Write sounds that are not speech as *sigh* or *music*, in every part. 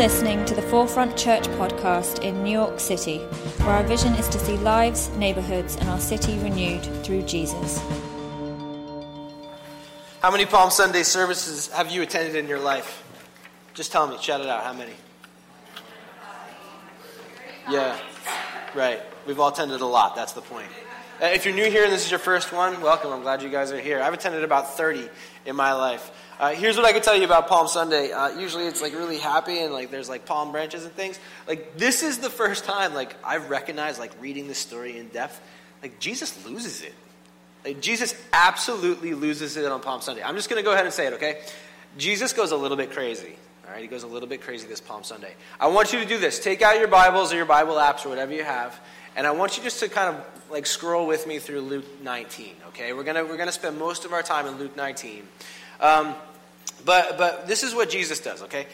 listening to the Forefront Church podcast in New York City, where our vision is to see lives, neighborhoods, and our city renewed through Jesus. How many Palm Sunday services have you attended in your life? Just tell me, shout it out. How many? Yeah, right. We've all attended a lot. That's the point. Uh, if you're new here and this is your first one, welcome. I'm glad you guys are here. I've attended about 30 in my life. Uh, here's what I can tell you about Palm Sunday. Uh, usually it's like really happy and like there's like palm branches and things. Like this is the first time like I've recognized like reading this story in depth. Like Jesus loses it. Like Jesus absolutely loses it on Palm Sunday. I'm just going to go ahead and say it, okay? Jesus goes a little bit crazy. All right, he goes a little bit crazy this Palm Sunday. I want you to do this. Take out your Bibles or your Bible apps or whatever you have, and I want you just to kind of like scroll with me through Luke 19. Okay, we're gonna we're gonna spend most of our time in Luke 19. Um, but, but this is what Jesus does, okay?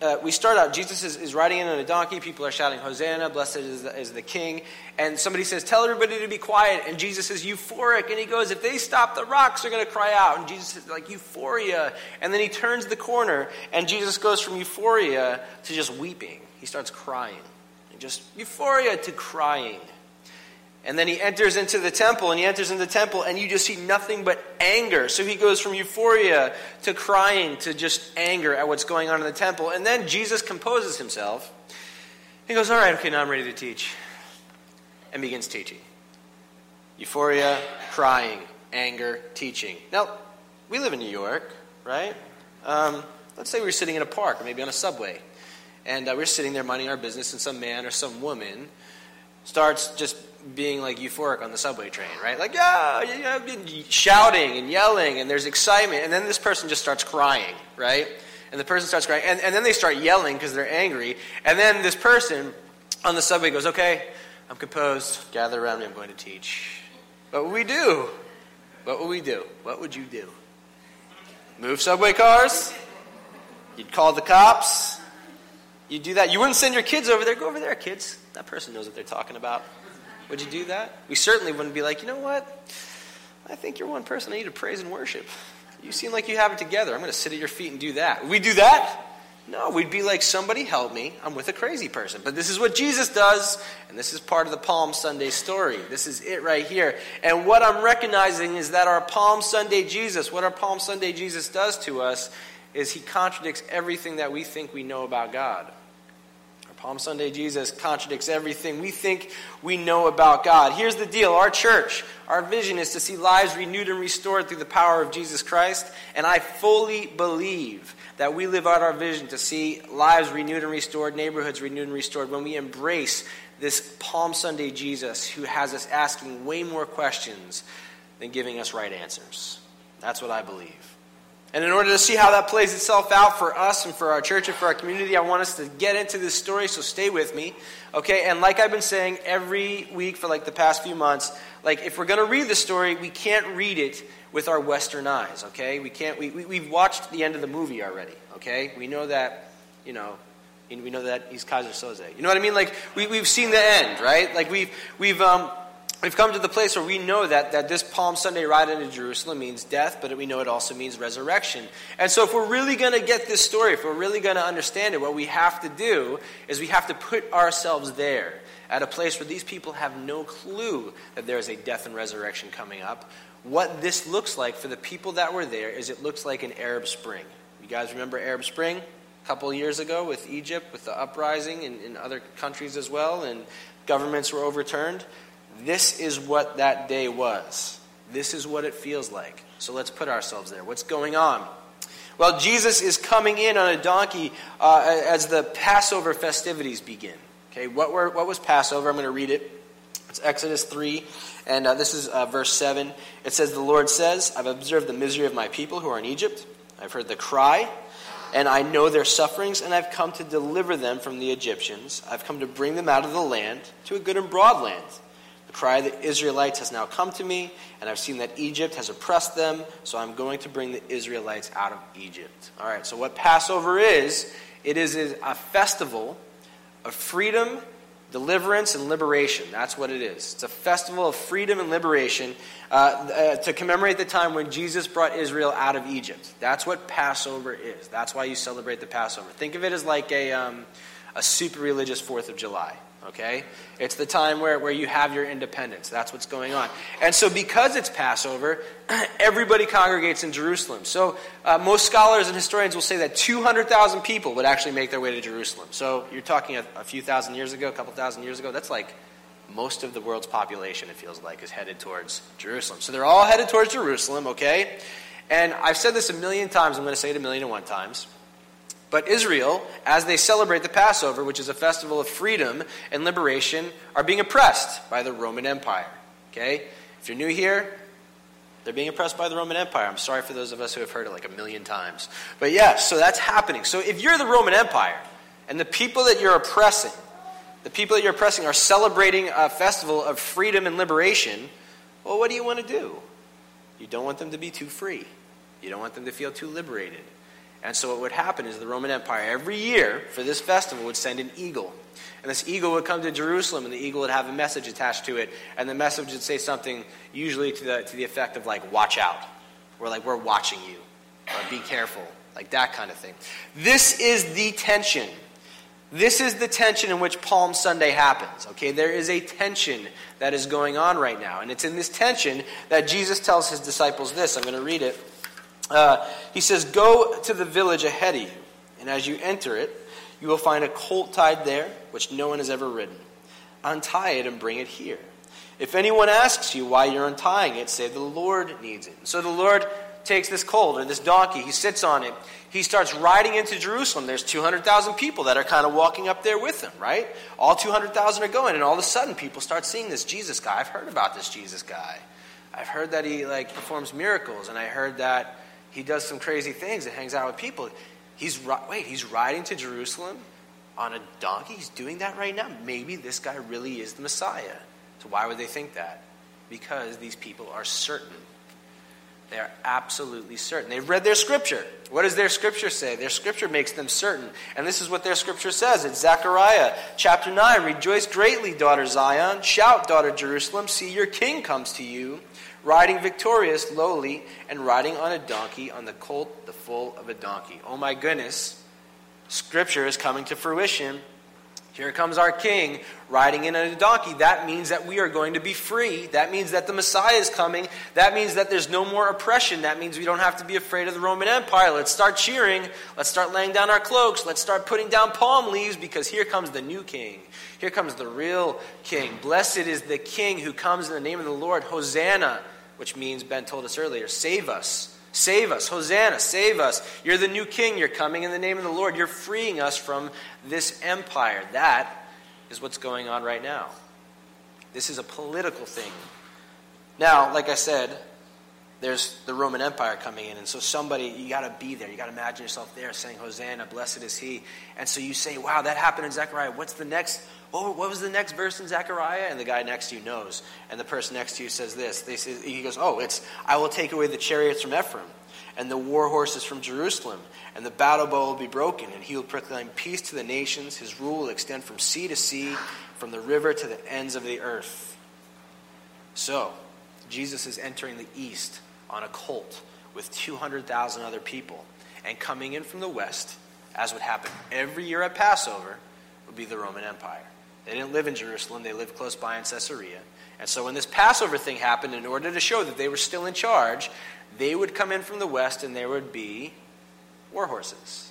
Uh, we start out, Jesus is, is, riding in on a donkey. People are shouting, Hosanna, blessed is the, is the king. And somebody says, Tell everybody to be quiet. And Jesus is euphoric. And he goes, If they stop, the rocks are going to cry out. And Jesus is like, Euphoria. And then he turns the corner, and Jesus goes from euphoria to just weeping. He starts crying. Just euphoria to crying. And then he enters into the temple, and he enters into the temple, and you just see nothing but anger. So he goes from euphoria to crying to just anger at what's going on in the temple. And then Jesus composes himself. He goes, All right, okay, now I'm ready to teach. And begins teaching. Euphoria, crying, anger, teaching. Now, we live in New York, right? Um, let's say we are sitting in a park, or maybe on a subway, and uh, we're sitting there minding our business, and some man or some woman starts just being like euphoric on the subway train, right? Like, yeah, shouting and yelling, and there's excitement, and then this person just starts crying, right? And the person starts crying, and, and then they start yelling because they're angry, and then this person on the subway goes, okay, I'm composed, gather around me, I'm going to teach. What would we do? What would we do? What would you do? Move subway cars? You'd call the cops? You'd do that. You wouldn't send your kids over there. Go over there, kids. That person knows what they're talking about. Would you do that? We certainly wouldn't be like, you know what? I think you're one person I need to praise and worship. You seem like you have it together. I'm going to sit at your feet and do that. We do that? No, we'd be like, somebody help me. I'm with a crazy person. But this is what Jesus does, and this is part of the Palm Sunday story. This is it right here. And what I'm recognizing is that our Palm Sunday Jesus, what our Palm Sunday Jesus does to us, is he contradicts everything that we think we know about God. Our Palm Sunday Jesus contradicts everything we think we know about God. Here's the deal our church, our vision is to see lives renewed and restored through the power of Jesus Christ. And I fully believe that we live out our vision to see lives renewed and restored, neighborhoods renewed and restored when we embrace this Palm Sunday Jesus who has us asking way more questions than giving us right answers. That's what I believe. And in order to see how that plays itself out for us and for our church and for our community, I want us to get into this story, so stay with me. Okay, and like I've been saying every week for like the past few months, like if we're going to read the story, we can't read it with our Western eyes, okay? We can't, we, we, we've watched the end of the movie already, okay? We know that, you know, we know that he's Keyser Söze. You know what I mean? Like, we, we've seen the end, right? Like, we've, we've, um, We've come to the place where we know that, that this Palm Sunday ride into Jerusalem means death, but we know it also means resurrection. And so, if we're really going to get this story, if we're really going to understand it, what we have to do is we have to put ourselves there at a place where these people have no clue that there is a death and resurrection coming up. What this looks like for the people that were there is it looks like an Arab Spring. You guys remember Arab Spring? A couple years ago with Egypt, with the uprising in, in other countries as well, and governments were overturned. This is what that day was. This is what it feels like. So let's put ourselves there. What's going on? Well, Jesus is coming in on a donkey uh, as the Passover festivities begin. Okay, what, were, what was Passover? I'm going to read it. It's Exodus 3, and uh, this is uh, verse 7. It says, The Lord says, I've observed the misery of my people who are in Egypt. I've heard the cry, and I know their sufferings, and I've come to deliver them from the Egyptians. I've come to bring them out of the land to a good and broad land the cry of the Israelites has now come to me, and I've seen that Egypt has oppressed them, so I'm going to bring the Israelites out of Egypt. All right, so what Passover is, it is a festival of freedom Deliverance and liberation. That's what it is. It's a festival of freedom and liberation uh, uh, to commemorate the time when Jesus brought Israel out of Egypt. That's what Passover is. That's why you celebrate the Passover. Think of it as like a, um, a super religious 4th of July okay? It's the time where, where you have your independence. That's what's going on. And so, because it's Passover, *clears throat* everybody congregates in Jerusalem. So, uh, most scholars and historians will say that 200,000 people would actually make their way to Jerusalem. So, you're talking a, a few thousand years ago, a couple thousand years ago. That's like most of the world's population, it feels like, is headed towards Jerusalem. So, they're all headed towards Jerusalem, okay? And I've said this a million times. I'm going to say it a million and one times. But Israel, as they celebrate the Passover, which is a festival of freedom and liberation, are being oppressed by the Roman Empire. Okay? If you're new here, they're being oppressed by the Roman Empire. I'm sorry for those of us who have heard it like a million times. But yes, so that's happening. So if you're the Roman Empire and the people that you're oppressing, the people that you're oppressing are celebrating a festival of freedom and liberation, well, what do you want to do? You don't want them to be too free. You don't want them to feel too liberated. And so what would happen is the Roman Empire every year for this festival would send an eagle. And this eagle would come to Jerusalem, and the eagle would have a message attached to it. And the message would say something usually to the, to the effect of, like, watch out. Or, like, we're watching you. Or be careful. Like that kind of thing. This is the tension. This is the tension in which Palm Sunday happens. Okay, there is a tension that is going on right now. And it's in this tension that Jesus tells his disciples this. I'm going to read it. Uh, he says, Go to the village ahead of you, and as you enter it, you will find a colt tied there, which no one has ever ridden. Untie it and bring it here. If anyone asks you why you're untying it, say the Lord needs it. So the Lord takes this colt or this donkey, he sits on it, he starts riding into Jerusalem. There's 200,000 people that are kind of walking up there with him, right? All 200,000 are going, and all of a sudden people start seeing this Jesus guy. I've heard about this Jesus guy. I've heard that he like performs miracles, and I heard that he does some crazy things and hangs out with people. He's wait, he's riding to Jerusalem on a donkey. He's doing that right now. Maybe this guy really is the Messiah. So why would they think that? Because these people are certain. They are absolutely certain. They've read their scripture. What does their scripture say? Their scripture makes them certain. And this is what their scripture says. It's Zechariah chapter 9. Rejoice greatly, daughter Zion. Shout, daughter Jerusalem. See, your king comes to you riding victorious, lowly, and riding on a donkey, on the colt, the foal of a donkey. Oh my goodness, Scripture is coming to fruition. Here comes our king riding in on a donkey. That means that we are going to be free. That means that the Messiah is coming. That means that there's no more oppression. That means we don't have to be afraid of the Roman Empire. Let's start cheering. Let's start laying down our cloaks. Let's start putting down palm leaves because here comes the new king. Here comes the real king. Blessed is the king who comes in the name of the Lord. Hosanna which means, Ben told us earlier, save us. Save us. Hosanna, save us. You're the new king. You're coming in the name of the Lord. You're freeing us from this empire. That is what's going on right now. This is a political thing. Now, like I said, there's the Roman Empire coming in, and so somebody, you got to be there. You got to imagine yourself there saying, Hosanna, blessed is he. And so you say, wow, that happened in Zechariah. What's the next what, what was the next verse in Zechariah? And the guy next to you knows. And the person next to you says this. They say, he goes, Oh, it's, I will take away the chariots from Ephraim and the war horses from Jerusalem, and the battle bow will be broken, and he will proclaim peace to the nations. His rule will extend from sea to sea, from the river to the ends of the earth. So, Jesus is entering the east on a colt with 200,000 other people. And coming in from the west, as would happen every year at Passover, would be the Roman Empire. They didn't live in Jerusalem, they lived close by in Caesarea. And so when this Passover thing happened, in order to show that they were still in charge, they would come in from the west and there would be war horses.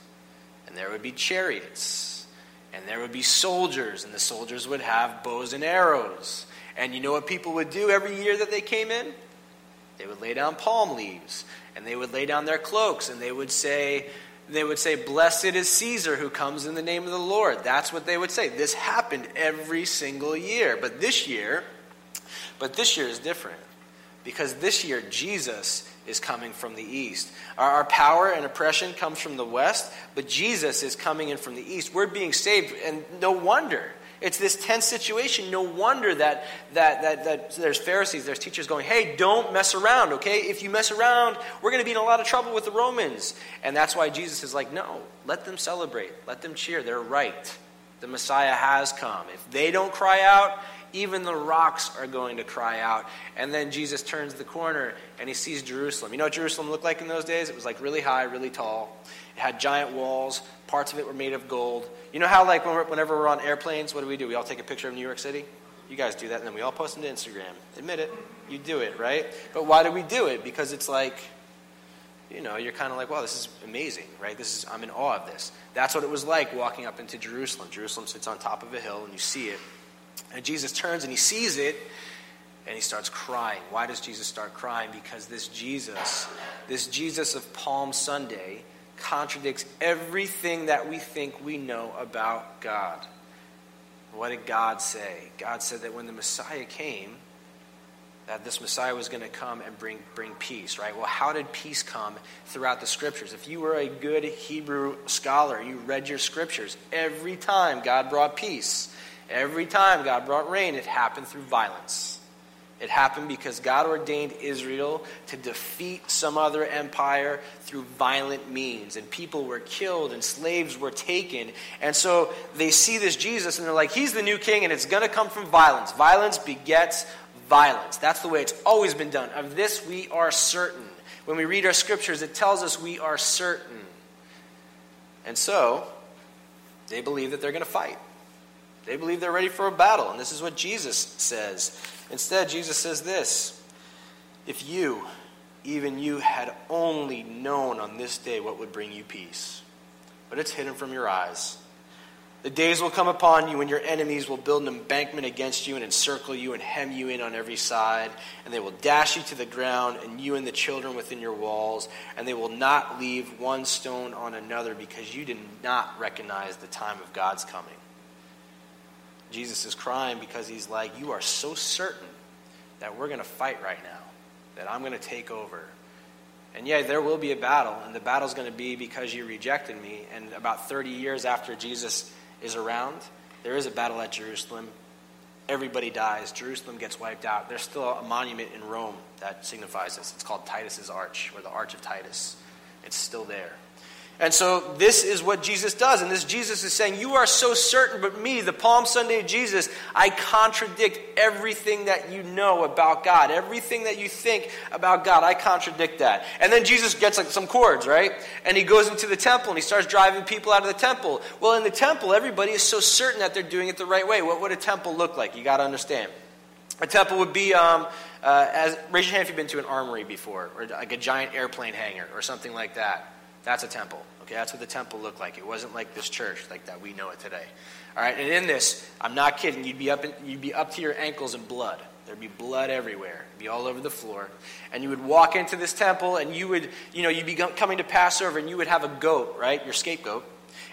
And there would be chariots. And there would be soldiers. And the soldiers would have bows and arrows. And you know what people would do every year that they came in? They would lay down palm leaves. And they would lay down their cloaks. And they would say, they would say, Blessed is Caesar who comes in the name of the Lord. That's what they would say. This happened every single year. But this year, but this year is different. Because this year, Jesus is coming from the east. Our, our, power and oppression comes from the west, but Jesus is coming in from the east. We're being saved, and no wonder. It's this tense situation. No wonder that, that, that, that there's Pharisees, there's teachers going, hey, don't mess around, okay? If you mess around, we're going to be in a lot of trouble with the Romans. And that's why Jesus is like, no, let them celebrate, let them cheer. They're right. The Messiah has come. If they don't cry out, even the rocks are going to cry out. And then Jesus turns the corner and he sees Jerusalem. You know what Jerusalem looked like in those days? It was like really high, really tall. It had giant walls. Parts of it were made of gold. You know how, like, whenever we're on airplanes, what do we do? We all take a picture of New York City? You guys do that, and then we all post it to Instagram. Admit it. You do it, right? But why do we do it? Because it's like, you know, you're kind of like, wow, this is amazing, right? This is, I'm in awe of this. That's what it was like walking up into Jerusalem. Jerusalem sits on top of a hill, and you see it. And Jesus turns and he sees it, and he starts crying. Why does Jesus start crying? Because this Jesus, this Jesus of Palm Sunday, contradicts everything that we think we know about God. What did God say? God said that when the Messiah came, that this Messiah was going to come and bring, bring peace, right? Well, how did peace come throughout the scriptures? If you were a good Hebrew scholar, you read your scriptures, every time God brought peace, every time God brought rain, it happened through violence. It happened because God ordained Israel to defeat some other empire through violent means. And people were killed and slaves were taken. And so they see this Jesus and they're like, he's the new king and it's going to come from violence. Violence begets violence. That's the way it's always been done. Of this we are certain. When we read our scriptures, it tells us we are certain. And so they believe that they're going to fight. They believe they're ready for a battle. And this is what Jesus says. Instead, Jesus says this If you, even you, had only known on this day what would bring you peace, but it's hidden from your eyes. The days will come upon you when your enemies will build an embankment against you and encircle you and hem you in on every side, and they will dash you to the ground, and you and the children within your walls, and they will not leave one stone on another because you did not recognize the time of God's coming. Jesus is crying because he's like, You are so certain that we're going to fight right now, that I'm going to take over. And yeah, there will be a battle, and the battle's going to be because you rejected me. And about 30 years after Jesus is around, there is a battle at Jerusalem. Everybody dies. Jerusalem gets wiped out. There's still a monument in Rome that signifies this. It's called Titus's Arch, or the Arch of Titus. It's still there. And so this is what Jesus does. And this Jesus is saying, You are so certain, but me, the Palm Sunday Jesus, I contradict everything that you know about God. Everything that you think about God, I contradict that. And then Jesus gets like some cords, right? And he goes into the temple and he starts driving people out of the temple. Well, in the temple, everybody is so certain that they're doing it the right way. What would a temple look like? You got to understand. A temple would be, um, uh, as raise your hand if you've been to an armory before, or like a giant airplane hangar, or something like that. That's a temple. Okay, that's what the temple looked like. It wasn't like this church, like that we know it today. All right, and in this, I'm not kidding. You'd be up, in, you'd be up to your ankles in blood. There'd be blood everywhere. It'd be all over the floor. And you would walk into this temple, and you would, you know, you'd be coming to Passover, and you would have a goat, right, your scapegoat.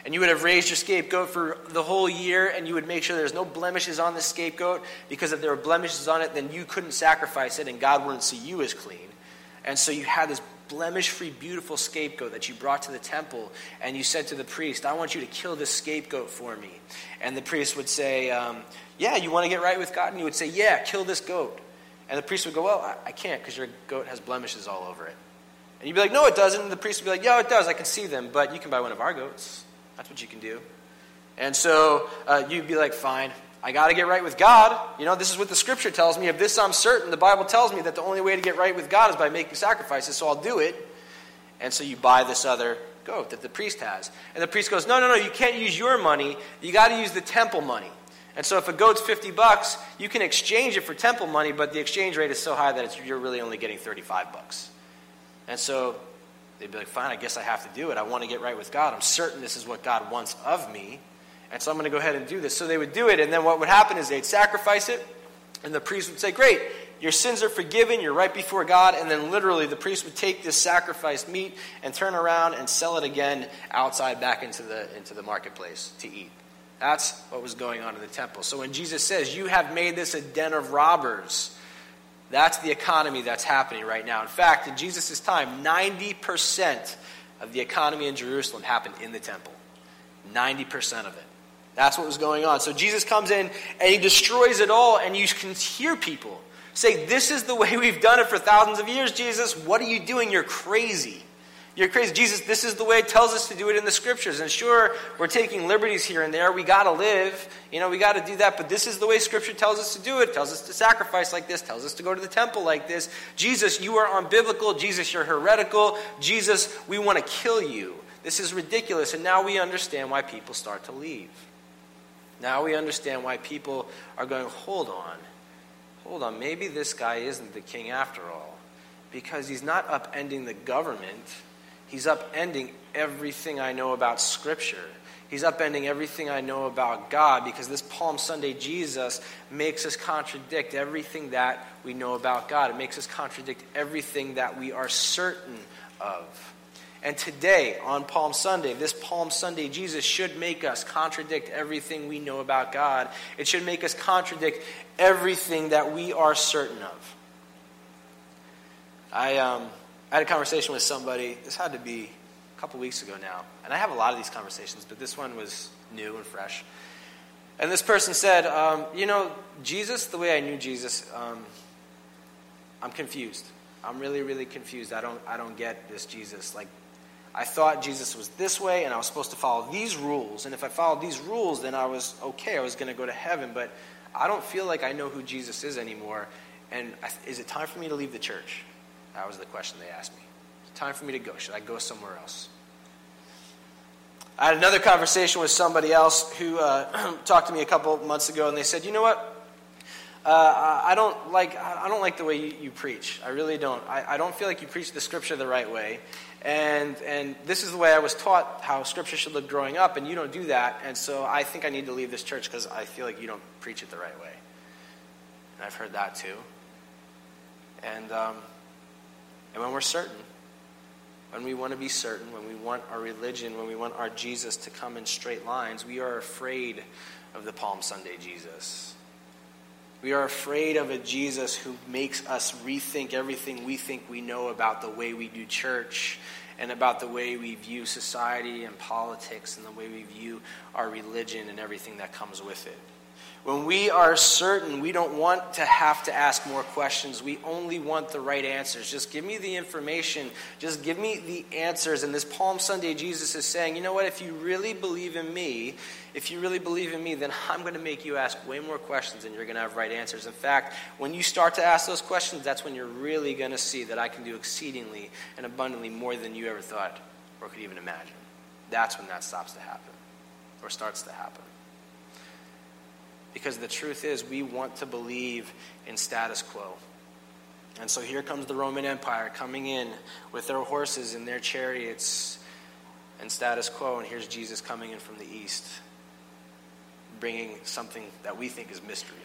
And you would have raised your scapegoat for the whole year, and you would make sure there's no blemishes on the scapegoat, because if there were blemishes on it, then you couldn't sacrifice it, and God wouldn't see you as clean. And so you had this blemish free, beautiful scapegoat that you brought to the temple, and you said to the priest, I want you to kill this scapegoat for me. And the priest would say, um, Yeah, you want to get right with God? And you would say, Yeah, kill this goat. And the priest would go, Well, I, I can't because your goat has blemishes all over it. And you'd be like, No, it doesn't. And the priest would be like, Yeah, it does. I can see them, but you can buy one of our goats. That's what you can do. And so uh, you'd be like, Fine, I got to get right with God. You know, this is what the scripture tells me. Of this I'm certain. The Bible tells me that the only way to get right with God is by making sacrifices, so I'll do it. And so you buy this other goat that the priest has. And the priest goes, No, no, no, you can't use your money. You got to use the temple money. And so if a goat's 50 bucks, you can exchange it for temple money, but the exchange rate is so high that you're really only getting 35 bucks. And so they'd be like, Fine, I guess I have to do it. I want to get right with God. I'm certain this is what God wants of me. And so I'm going to go ahead and do this. So they would do it, and then what would happen is they'd sacrifice it, and the priest would say, Great, your sins are forgiven, you're right before God. And then literally the priest would take this sacrificed meat and turn around and sell it again outside back into the, into the marketplace to eat. That's what was going on in the temple. So when Jesus says, You have made this a den of robbers, that's the economy that's happening right now. In fact, in Jesus' time, 90% of the economy in Jerusalem happened in the temple. 90% of it. That's what was going on. So Jesus comes in and he destroys it all, and you can hear people say, This is the way we've done it for thousands of years, Jesus. What are you doing? You're crazy. You're crazy. Jesus, this is the way it tells us to do it in the scriptures. And sure, we're taking liberties here and there. We got to live. You know, we got to do that. But this is the way scripture tells us to do it. it. Tells us to sacrifice like this. Tells us to go to the temple like this. Jesus, you are unbiblical. Jesus, you're heretical. Jesus, we want to kill you. This is ridiculous. And now we understand why people start to leave. Now we understand why people are going, hold on. Hold on. Maybe this guy isn't the king after all. Because he's not upending the government He's upending everything I know about Scripture. He's upending everything I know about God because this Palm Sunday Jesus makes us contradict everything that we know about God. It makes us contradict everything that we are certain of. And today, on Palm Sunday, this Palm Sunday Jesus should make us contradict everything we know about God. It should make us contradict everything that we are certain of. I, um, I had a conversation with somebody, this had to be a couple weeks ago now, and I have a lot of these conversations, but this one was new and fresh. And this person said, um, You know, Jesus, the way I knew Jesus, um, I'm confused. I'm really, really confused. I don't, I don't get this Jesus. Like, I thought Jesus was this way, and I was supposed to follow these rules. And if I followed these rules, then I was okay. I was going to go to heaven. But I don't feel like I know who Jesus is anymore. And is it time for me to leave the church? That was the question they asked me. Time for me to go. Should I go somewhere else? I had another conversation with somebody else who uh, *clears throat* talked to me a couple months ago, and they said, "You know what? Uh, I don't like I don't like the way you, you preach. I really don't. I, I, don't feel like you preach the scripture the right way, and and this is the way I was taught how scripture should look growing up, and you don't do that. And so I think I need to leave this church because I feel like you don't preach it the right way. And I've heard that too. And um, and when we're certain, when we want to be certain, when we want our religion, when we want our Jesus to come in straight lines, we are afraid of the Palm Sunday Jesus. We are afraid of a Jesus who makes us rethink everything we think we know about the way we do church and about the way we view society and politics and the way we view our religion and everything that comes with it. When we are certain, we don't want to have to ask more questions. We only want the right answers. Just give me the information. Just give me the answers. And this Palm Sunday, Jesus is saying, you know what? If you really believe in me, if you really believe in me, then I'm going to make you ask way more questions and you're going to have right answers. In fact, when you start to ask those questions, that's when you're really going to see that I can do exceedingly and abundantly more than you ever thought or could even imagine. That's when that stops to happen or starts to happen. Because the truth is, we want to believe in status quo. And so here comes the Roman Empire coming in with their horses and their chariots and status quo. And here's Jesus coming in from the east, bringing something that we think is mystery